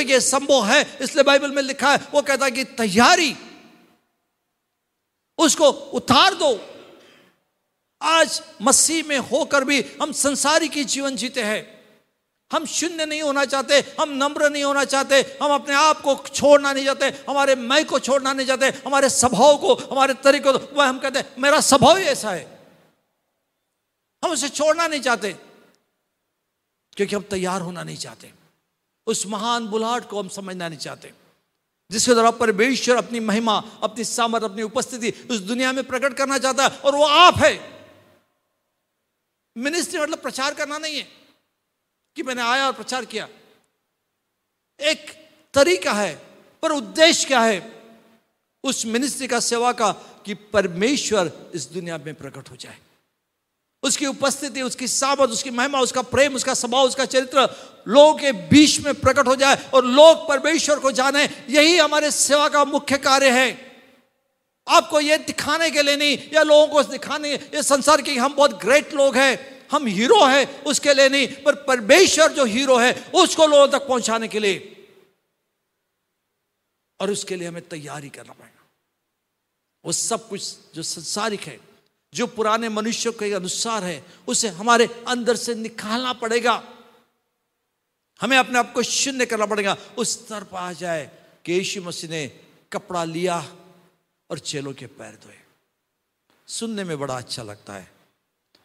क्योंकि ये संभव है, इसलिए बाइबल में लिखा है, वो कहता है कि तैयारी, उसको उतार दो। आज मसीह में होकर भी हम संसारी की जीवन जीते हैं। हम शून्य नहीं होना चाहते, हम नम्र नहीं होना चाहते, हम अपने आप को छोड़ना नहीं चाहते, हमारे मैं को छोड़ना नहीं चाहते, हमारे स्वभाव को, हमारे तरीकों को, वह हम कहते हैं, मेरा स्वभाव ही ऐसा है। हम उसे छोड़ना नहीं चाहते, क्योंकि हम तैयार होना नहीं चाहते। उस महान बुलाहट को हम समझना नहीं चाहते। जिसके द्वारा परमेश्वर अपनी महिमा, अपनी सामर्थ, अपनी उपस्थिति उस दुनिया में प्रकट करना चाहता है और वो आप है। मिनिस्ट्री मतलब प्रचार करना नहीं है कि मैंने आया और प्रचार किया। एक तरीका है, पर उद्देश्य क्या है? उस मिनिस्ट्री का सेवा का कि परमेश्वर इस दुनिया में प्रकट हो जाए। उसकी उपस्थिति, उसकी सामत उसकी महिमा, उसका प्रेम, उसका स्वभाव, उसका चरित्र लोगों के बीच में प्रकट हो जाए और लोग परमेश्वर को जाने। यही हमारे सेवा का मुख्य कार्य है। आपको यह दिखाने के लिए नहीं, या लोगों को दिखाने, ये संसार के हम बहुत ग्रेट लोग हैं, हम हीरो हैं, उसके लिए नहीं, पर परमेश्वर जो हीरो है, उसको लोगों तक पहुँचाने के लिए। और उसके लिए हमें तैयारी करना पड़ेगा। वो सब कुछ जो संसारिक है जो पुराने मनुष्य के अनुसार है, उसे हमारे अंदर से निकालना पड़ेगा। हमें अपने आप को शून्य करना पड़ेगा। उस स्तर पर आ जाए कि यीशु मसीह ने कपड़ा लिया और चेलों के पैर धोए। सुनने में बड़ा अच्छा लगता है,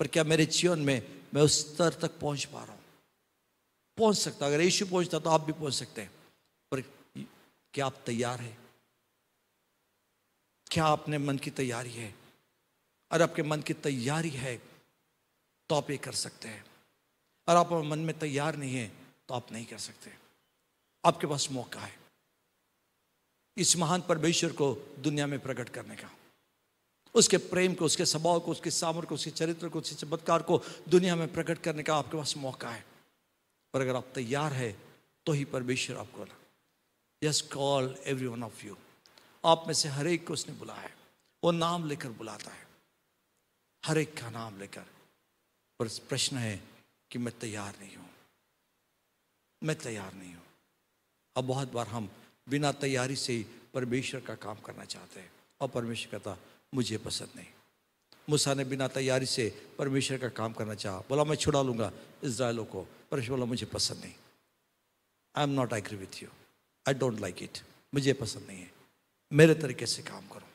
पर क्या मेरे जीवन में मैं उस स्तर तक पहुँच पा रहा हूँ? पहुँच सकता अगर यीशु पहुँचता तो आप भी पहुँच सकते हैं, पर क्या आप तैयार हैं? क्या अपने मन की तैयारी है? और आपके मन की तैयारी है तो आप ये कर सकते हैं। और आप मन में तैयार नहीं है तो आप नहीं कर सकते। आपके पास मौका है। इस महान परमेश्वर को दुनिया में प्रकट करने का। उसके प्रेम को, उसके स्वभाव को, उसके सामर को, उसके चरित्र को, उसके चमत्कार को दुनिया में प्रकट करने का आपके पास मौका है। पर अगर आप तैयार है तो ही परमेश्वर आपको yes call every one of you आप में से हर एक को उसने बुलाया है। वो नाम लेकर बुलाता है। हर एक का नाम लेकर। पर प्रश्न है कि मैं तैयार नहीं हूँ। मैं तैयार नहीं हूँ। अब बहुत बार हम बिना तैयारी से ही परमेश्वर का काम करना चाहते हैं और परमेश्वर कहता मुझे पसंद नहीं। मूसा ने बिना तैयारी से परमेश्वर का काम करना चाहा। बोला, मैं छुड़ा लूँगा इसराइलों को परमेश्वर बोला, मुझे पसंद नहीं। I am not agree with you I don't like it मुझे पसंद नहीं है। मेरे तरीके से काम करो।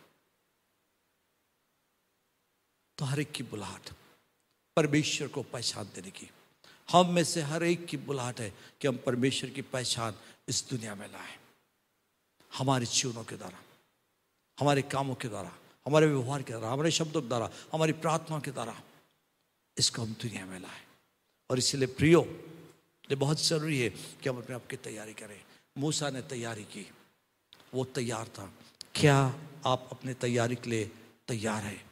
तो हर एक की बुलाहट, परमेश्वर को पहचान देने की। हम में से हर एक की बुलाहट है कि हम परमेश्वर की पहचान इस दुनिया में लाए। हमारे जीवनों के द्वारा, हमारे कामों के द्वारा, हमारे व्यवहार के द्वारा, हमारे शब्दों के द्वारा, हमारी प्रार्थना के द्वारा इसको हम दुनिया में लाएँ। और इसीलिए प्रियो, ये बहुत ज़रूरी है कि हम अपने आप की तैयारी करें। मूसा ने तैयारी की, वो तैयार था। क्या आप अपने तैयारी के लिए तैयार है?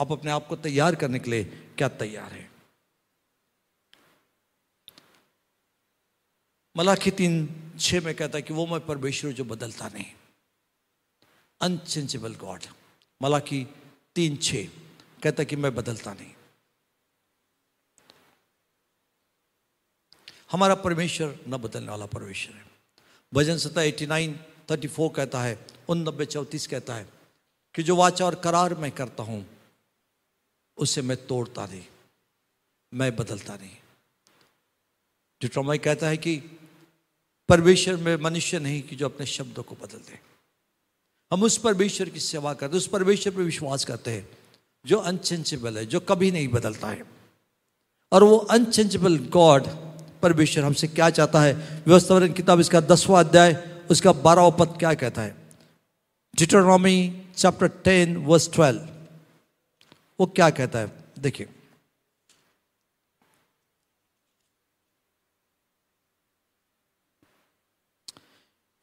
आप अपने आप को तैयार करने के लिए क्या तैयार है? मलाखी तीन छह में कहता है कि वो मैं परमेश्वर जो बदलता नहीं। अनचेंजेबल गॉड मलाखी तीन छ कहता कि मैं बदलता नहीं। हमारा परमेश्वर न बदलने वाला परमेश्वर है। भजन सता एटी नाइन, थर्टी फोर कहता है, उन नब्बे चौतीस कहता है कि जो वाचा और करार मैं करता हूँ उसे मैं तोड़ता नहीं, मैं बदलता नहीं। डिट्रोमाई कहता है कि परमेश्वर में मनुष्य नहीं कि जो अपने शब्दों को बदल दे। हम उस परमेश्वर की सेवा करते उस परमेश्वर पर विश्वास करते हैं, जो अनचेंजेबल है, जो कभी नहीं बदलता है। और वो अनचेंजेबल गॉड परमेश्वर हमसे क्या चाहता है? व्यवस्था किताब इसका दसवां अध्याय, उसका बारहवा पद क्या कहता है? Deuteronomy chapter ten verse twelve वो क्या कहता है? देखिए।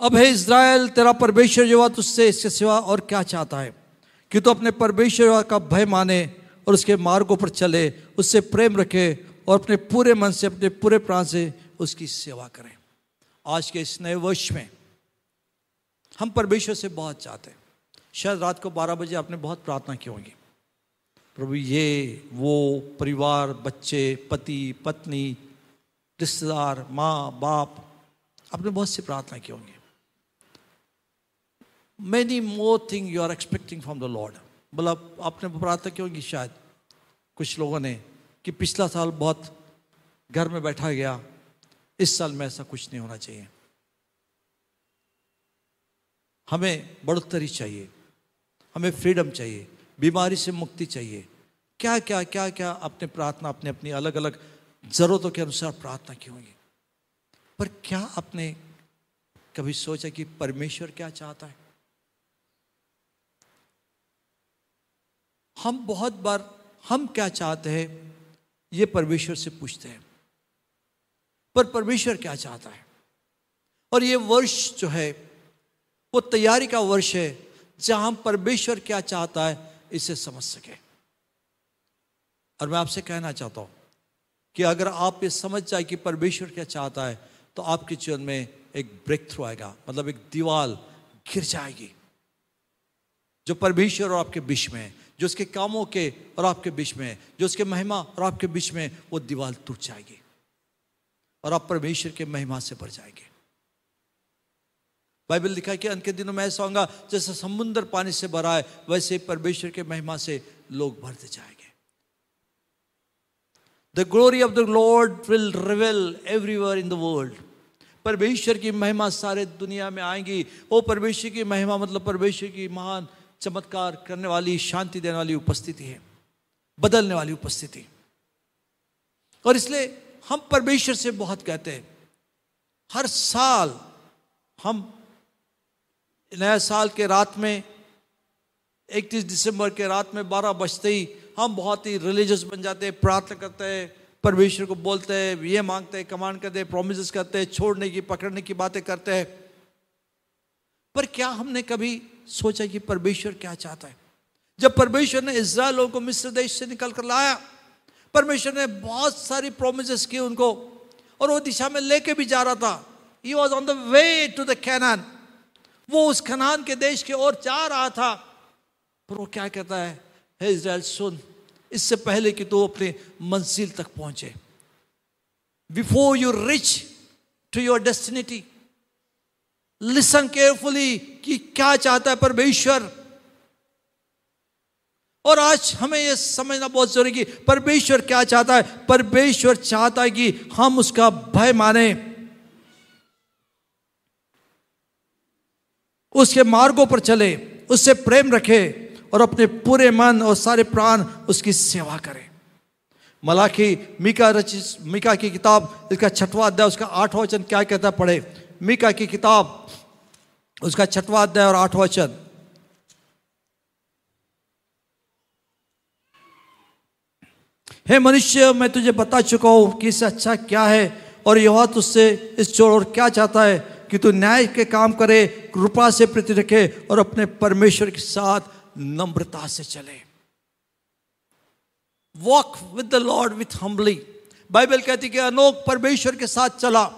अब है इसराइल तेरा परमेश्वर जो तुझसे इसके सिवा और क्या चाहता है? कि तो अपने परमेश्वर का भय माने और उसके मार्गों पर चले, उससे प्रेम रखे और अपने पूरे मन से, अपने पूरे प्राण से उसकी सेवा करें। आज के इस नए वर्ष में हम परमेश्वर से बहुत चाहते हैं। शायद रात को 12 बजे आपने बहुत प्रार्थना की होंगी। प्रभु, ये वो परिवार, बच्चे, पति, पत्नी, रिश्तेदार, माँ, बाप, आपने बहुत सी प्रार्थना की होंगी। Many more thing you are expecting from the lord मतलब आपने प्रार्थना की होंगी शायद कुछ लोगों ने कि पिछला साल बहुत घर में बैठा गया, इस साल में ऐसा कुछ नहीं होना चाहिए। हमें बढ़ोतरी चाहिए, हमें फ्रीडम चाहिए। बीमारी से मुक्ति चाहिए। क्या क्या क्या क्या अपने प्रार्थना, अपने, अपनी अलग अलग जरूरतों के अनुसार प्रार्थना की होंगी? पर क्या आपने कभी सोचा कि परमेश्वर क्या चाहता है? हम बहुत बार, हम क्या चाहते हैं, ये परमेश्वर से पूछते हैं। पर परमेश्वर क्या चाहता है? और ये वर्ष जो है, वो तैयारी का वर्ष है, जहाँ हम परमेश्वर क्या चाहता है इसे समझ सके। और मैं आपसे कहना चाहता हूँ कि अगर आप ये समझ जाए कि परमेश्वर क्या चाहता है तो आपके जीवन में एक ब्रेक थ्रू आएगा। मतलब एक दीवाल गिर जाएगी। जो परमेश्वर और आपके बीच में, जो उसके कामों के और आपके बीच में, जो उसके महिमा और आपके बीच में, वो दीवाल टूट जाएगी। और आप परमेश्वर के महिमा से भर जाएँगे। बाइबल लिखा है कि अंत के दिनों में ऐसा होगा, जैसे समुद्र पानी से भरा है, वैसे परमेश्वर के महिमा से लोग भरते जाएँगे। The glory of the lord will reveal everywhere in the world परमेश्वर की महिमा सारे दुनिया में आएँगी। वो परमेश्वर की महिमा मतलब परमेश्वर की महान, चमत्कार करने वाली, शांति देने वाली उपस्थिति है। बदलने वाली उपस्थिति। और इसलिए हम परमेश्वर से बहुत कहते हैं। हर साल हम नया साल के रात में, इकतीस दिसंबर के रात में बारह बजते ही हम बहुत ही रिलीजियस बन जाते हैं, प्रार्थना करते हैं, परमेश्वर को बोलते हैं, ये मांगते हैं कमांड करते हैं प्रोमिस करते हैं, छोड़ने की, पकड़ने की बातें करते हैं। पर क्या हमने कभी सोचा कि परमेश्वर क्या चाहता है? जब परमेश्वर ने इसराइल को मिस्र देश से निकल कर लाया, परमेश्वर ने बहुत सारी प्रोमिस की उनको, और वो दिशा में लेके भी जा रहा था। He was on the way to the Canaan वो उस खनान के देश की ओर जा रहा था। पर वो क्या कहता है? हे इज़राइल, सुन, इससे पहले कि तू अपने मंजिल तक पहुँचे। Before you reach to your destiny listen carefully कि क्या चाहता है परमेश्वर। और आज हमें यह समझना बहुत ज़रूरी कि परमेश्वर क्या चाहता है? परमेश्वर चाहता है कि हम उसका भय माने। उसके मार्गों पर चले, उससे प्रेम रखे और अपने पूरे मन और सारे प्राण उसकी सेवा करें। मलाखी, मीका रचित, मीका की किताब, इसका छठवा अध्याय, उसका आठवां वचन क्या कहता है? पढ़े। मीका की किताब, उसका छठवा अध्याय और आठवां वचन। हे मनुष्य, मैं तुझे बता चुका हूँ कि इससे अच्छा क्या है और यह तुझसे इस चोर और क्या चाहता है? कि तू न्याय के काम करे, कृपा से प्रति रखे और अपने परमेश्वर के साथ नम्रता से चले। Walk with the lord with humbly Bible कहती कि अनोख परमेश्वर के साथ चला।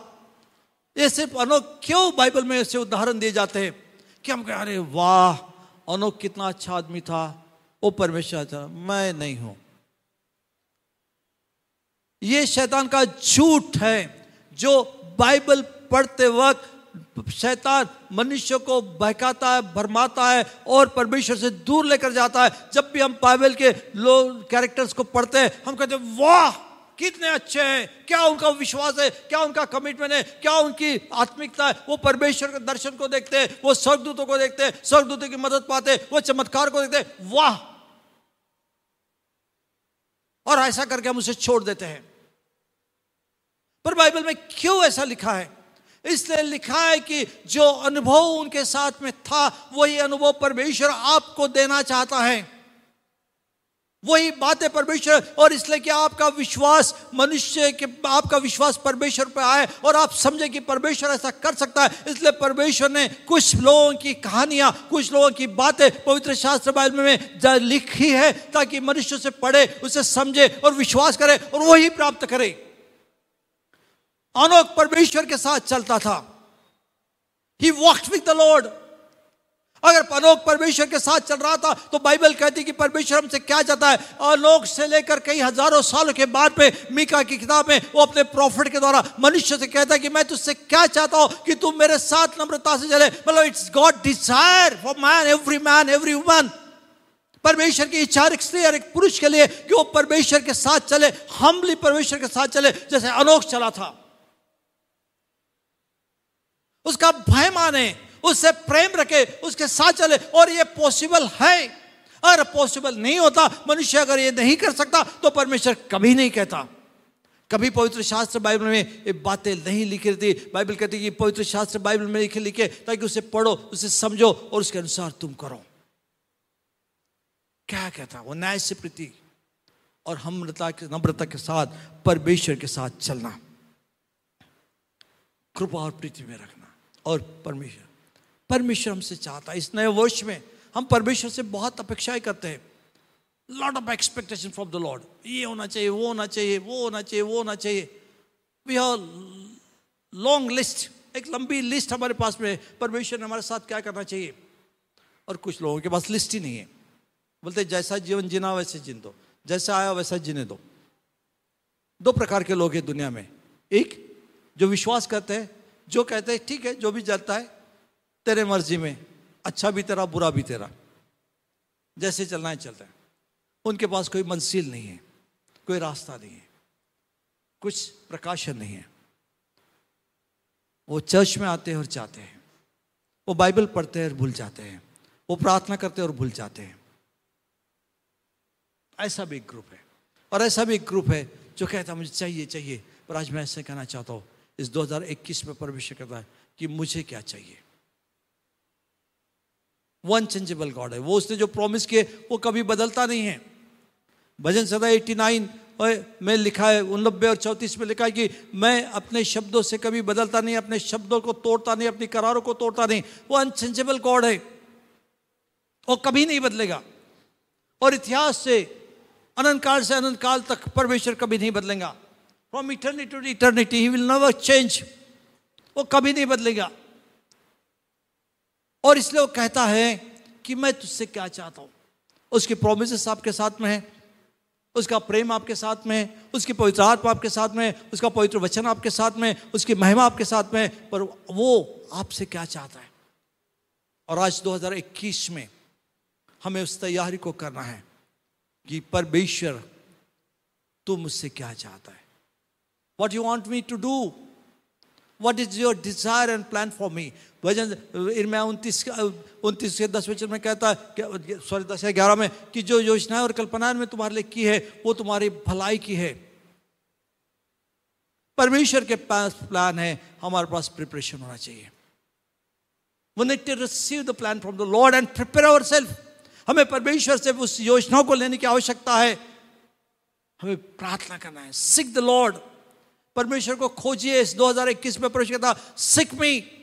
ये सिर्फ़ अनोख, क्यों बाइबल में ऐसे उदाहरण दिए जाते हैं? कि हम कह, अरे वाह, अनोख कितना अच्छा आदमी था। वो परमेश्वर था, मैं नहीं हूँ। ये शैतान का झूठ है, जो बाइबल पढ़ते वक्त शैतान मनुष्य को बहकाता है, भरमाता है और परमेश्वर से दूर लेकर जाता है। जब भी हम बाइबल के लोग कैरेक्टर्स को पढ़ते हैं, हम कहते हैं, वाह, कितने अच्छे हैं। क्या उनका विश्वास है? क्या उनका कमिटमेंट है? क्या उनकी आत्मिकता है? वो परमेश्वर के दर्शन को देखते हैं, वो स्वर्गदूतों को देखते हैं, स्वर्गदूतों की मदद पाते हैं, वो चमत्कार को देखते हैं। वाह! और ऐसा करके हम उसे छोड़ देते हैं। पर बाइबल में क्यों ऐसा लिखा है? इसलिए लिखा है कि जो अनुभव उनके साथ में था, वही अनुभव परमेश्वर आपको देना चाहता है। वही बातें परमेश्वर, और इसलिए कि आपका विश्वास मनुष्य के, आपका विश्वास परमेश्वर पर आए, और आप समझे कि परमेश्वर ऐसा कर सकता है। इसलिए परमेश्वर ने कुछ लोगों की कहानियाँ, कुछ लोगों की बातें पवित्र शास्त्र बाइबल में लिखी है, ताकि मनुष्य से पढ़े, उसे समझे और विश्वास करे और वही प्राप्त करे। अनोख परमेश्वर के साथ चलता था। He walk with the lord अगर अनोख परमेश्वर के साथ चल रहा था तो बाइबल कहती कि परमेश्वर हमसे क्या चाहता है? अनोख से लेकर कई हज़ारों सालों के बाद में मीका की किताब में वो अपने प्रॉफिट के द्वारा मनुष्य से कहता है कि मैं तुझसे क्या चाहता हूँ कि तुम मेरे साथ नम्रता से चले? मतलब it's God desire for man every man every woman परमेश्वर की इच्छा एक स्त्री और एक पुरुष के लिए कि वो परमेश्वर के साथ चले हमली परमेश्वर के साथ चले, जैसे अनोख चला था। उसका भय माने, उससे प्रेम रखे, उसके साथ चले, और ये पॉसिबल है। अगर पॉसिबल नहीं होता, मनुष्य अगर ये नहीं कर सकता तो परमेश्वर कभी नहीं कहता। कभी पवित्र शास्त्र बाइबल में ये बातें नहीं लिखी रहती। बाइबल कहती कि पवित्र शास्त्र बाइबल में लिखे लिखे, ताकि उसे पढ़ो, उसे समझो, और उसके अनुसार तुम करो। क्या कहता? वो न्याय से प्रीति और हमृता के, नम्रता के साथ, परमेश्वर के साथ चलना। कृपा और प्रीति में रखना। और परमेश्वर। परमेश्वर हमसे चाहता है। इस नए वर्ष में हम परमेश्वर से बहुत अपेक्षाएँ करते हैं। Lot of expectation from the lord ये होना चाहिए, वो होना चाहिए, वो होना चाहिए, वो होना चाहिए। वी हैव लॉन्ग लिस्ट एक लंबी लिस्ट हमारे पास में परमेश्वर ने हमारे साथ क्या करना चाहिए? और कुछ लोगों के पास लिस्ट ही नहीं है। बोलते जैसा जीवन जीना, वैसे जीन दो। जैसा आया, वैसा जीने दो। दो प्रकार के लोग हैं दुनिया में। एक, जो विश्वास करते हैं जो कहते हैं, ठीक है, जो भी जाता है, तेरे मर्ज़ी में। अच्छा भी तेरा, बुरा भी तेरा। जैसे चलना है, चलता है। उनके पास कोई मंसिल नहीं है, कोई रास्ता नहीं है, कुछ प्रकाशन नहीं है। वो चर्च में आते हैं और जाते हैं। वो बाइबल पढ़ते हैं और भूल जाते हैं। वो प्रार्थना करते हैं और भूल जाते हैं। ऐसा भी एक ग्रुप है। और ऐसा भी एक ग्रुप है जो कहता मुझे चाहिए चाहिए, पर आज मैं ऐसे कहना चाहता हूँ इस 2021 में परमेश्वर कहता है कि मुझे क्या चाहिए? वन चेंजेबल गॉड है। वो उसने जो प्रॉमिस किए, वो कभी बदलता नहीं है। भजन सदा 89 में लिखा है उनबे और चौतीस में लिखा है कि मैं अपने शब्दों से कभी बदलता नहीं, अपने शब्दों को तोड़ता नहीं, अपनी करारों को तोड़ता नहीं। वो अनचेंजेबल गॉड है। वो कभी नहीं बदलेगा। और इतिहास से, अनंत काल से अनंत काल तक परमेश्वर कभी नहीं बदलेगा। From eternity to eternity he will never change वो कभी नहीं बदलेगा। और इसलिए वो कहता है कि मैं तुझसे क्या चाहता हूँ? उसकी प्रोमिस आपके साथ में है, उसका प्रेम आपके साथ में है, उसकी पवित्र आत्मा आपके साथ में उसका पवित्र वचन आपके साथ में उसकी महिमा आपके साथ में पर वो आपसे क्या चाहता है? और आज 2021 में हमें उस तैयारी को करना है कि परमेश्वर, तू मुझसे क्या चाहता है? What you want me to do what is your desire and plan for me भजन, इनमें उनतीस उनतीस के दस वचन में कहता है सॉरी दस या ग्यारह में कि जो योजनाएँ और कल्पनाएँ में तुम्हारे लिए की है, वो तुम्हारी भलाई की है। परमेश्वर के पास प्लान है, हमारे पास प्रिपरेशन होना चाहिए। We need receive the plan plan the lord and prepare prepare self हमें परमेश्वर से उस योजनाओं को लेने की आवश्यकता है। हमें प्रार्थना करना है सिक द लॉर्ड परमेश्वर को खोजिए इस 2021 में परमेश्वर कहता सिक मी।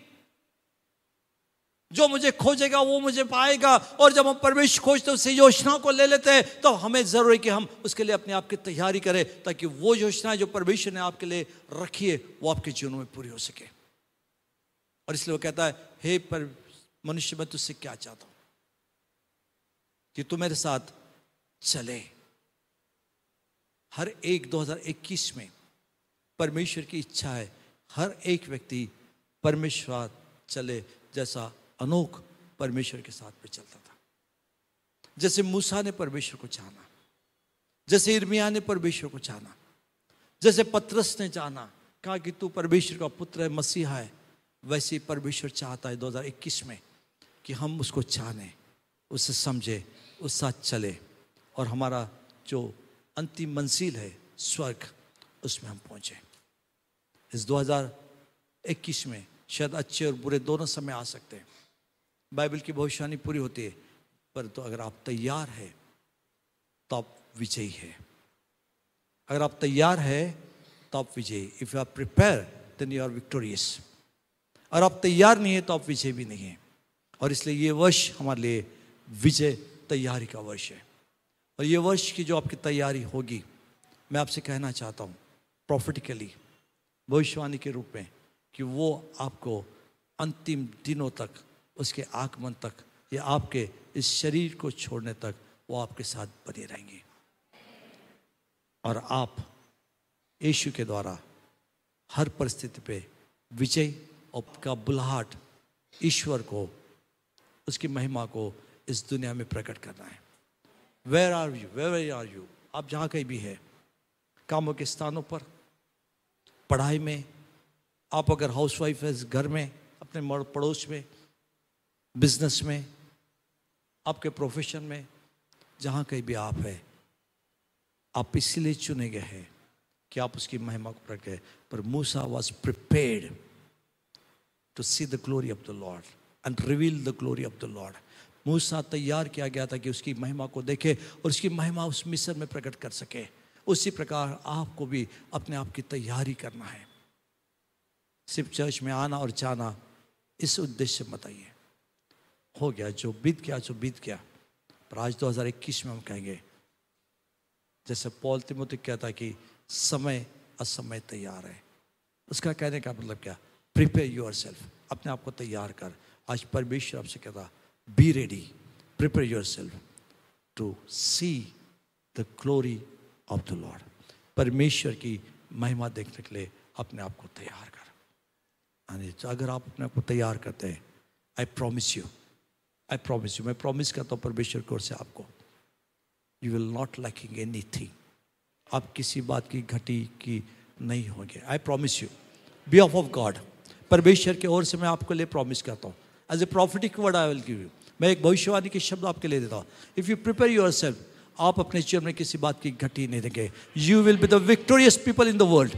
जो मुझे खोजेगा, वो मुझे पाएगा। और जब हम परमेश्वर खोजते उस योजनाओं को ले लेते हैं तो हमें ज़रूर कि हम उसके लिए अपने आप की तैयारी करें, ताकि वो योजना जो परमेश्वर ने आपके लिए रखी है, वो आपके जीवन में पूरी हो सके। और इसलिए वो कहता है, हे पर, मनुष्य, मैं तुझसे क्या चाहता हूँ? कि तू मेरे साथ चले। हर एक 2021 में परमेश्वर की इच्छा है। हर एक व्यक्ति परमेश्वर चले जैसा अनोख परमेश्वर के साथ में चलता था। जैसे मूसा ने परमेश्वर को जाना, जैसे इर्मिया ने परमेश्वर को जाना, जैसे पत्रस ने जाना, कहा कि तू परमेश्वर का पुत्र है, मसीहा है, वैसे परमेश्वर चाहता है 2021 में कि हम उसको जाने, उसे समझे, उस साथ चले और हमारा जो अंतिम मंजिल है, स्वर्ग, उसमें हम पहुँचे। इस 2021 में शायद अच्छे और बुरे दोनों समय आ सकते हैं। बाइबल की भविष्यवाणी पूरी होती है पर तो अगर आप तैयार है तो आप विजयी है। अगर आप तैयार है तो आप विजयी। If you are prepare then you are victorious और आप तैयार नहीं है तो आप विजय भी नहीं है। और इसलिए ये वर्ष हमारे लिए विजय तैयारी का वर्ष है। और ये वर्ष की जो आपकी तैयारी होगी, मैं आपसे कहना चाहता हूँ प्रॉफिटिकली भविष्यवाणी के रूप में कि वो आपको अंतिम दिनों तक, उसके आगमन तक, या आपके इस शरीर को छोड़ने तक वो आपके साथ बने रहेंगे। और आप यीशु के द्वारा हर परिस्थिति पे विजय और का बुलाहट ईश्वर को, उसकी महिमा को इस दुनिया में प्रकट करना है। Where are you where are you आप जहाँ कहीं भी है, कामों के स्थानों पर पढ़ाई में, आप अगर हाउस वाइफ है घर में, अपने पड़ोस में बिज़नेस में, आपके प्रोफेशन में, जहाँ कहीं भी आप है, आप इसीलिए चुने गए हैं कि आप उसकी महिमा को प्रकट करें। पर मूसा was prepared to see the glory of the lord and reveal the glory of the lord मूसा तैयार किया गया था कि उसकी महिमा को देखे और उसकी महिमा उस मिस्र में प्रकट कर सके। उसी प्रकार आपको भी अपने आप की तैयारी करना है। सिर्फ़ चर्च में आना और जाना, इस उद्देश्य मत आइए। हो गया, जो बीत गया, जो बीत गया। पर आज 2021 में हम कहेंगे, जैसे पॉल तिमोती कहता कि समय असमय तैयार है। उसका कहने का मतलब क्या? प्रिपेयर यूर सेल्फ अपने आप को तैयार कर। आज परमेश्वर आपसे कहता be ready prepare your self to see the glory of the lord परमेश्वर की महिमा देखने के लिए अपने आप को तैयार कर। अगर आप अपने आप को तैयार करते हैं I promise you I promise you मैं प्रॉमिस करता हूँ परमेश्वर की ओर से आपको you will not lacking any thing आप किसी बात की घटी की नहीं होंगे। I promise you be of of God परमेश्वर की ओर से मैं आपको लिए प्रॉमिस करता हूँ। As a prophetic word I will give you मैं एक भविष्यवाणी के शब्द आपके लिए देता हूँ। If you prepare your self आप अपने जीवन में किसी बात की घटी नहीं देंगे। You will be the victorious people in the world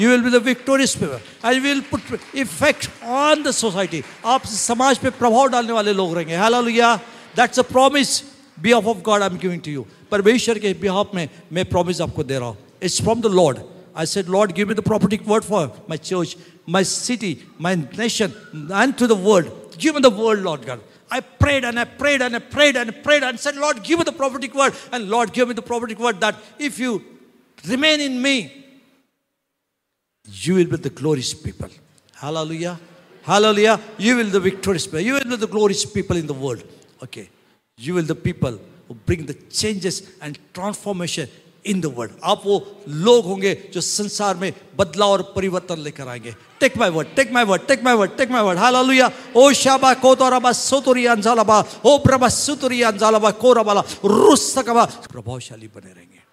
you will be the victorious people and will put effect on the society आप समाज पे प्रभाव डालने वाले लोग रहेंगे। That's a promise behalf of God I am giving to you परमेश्वर के बिहाफ में मैं प्रोमिस आपको दे रहा हूँ। It's from the lord I said lord give me the property word for my church my city my nation and to the world give me the world lord God I prayed and I prayed and I prayed and prayed and said, Lord, give me the prophetic word. And Lord, give me the prophetic word that if you remain in me, you will be the glorious people. Hallelujah. Hallelujah. You will be the victorious people. You will be the glorious people in the world. Okay. You will be the people who bring the changes and transformation in the world आप वो लोग होंगे जो संसार में बदलाव और परिवर्तन लेकर आएँगे। Take my word take my word take my word take my word hallelujah ओ शाबा कोतोराबा सोतोरी अंजालाबा, ओ प्रभा सुतोरी अंजालाबा कोराबाला, रुस्तकबा, प्रभावशाली बने रहेंगे।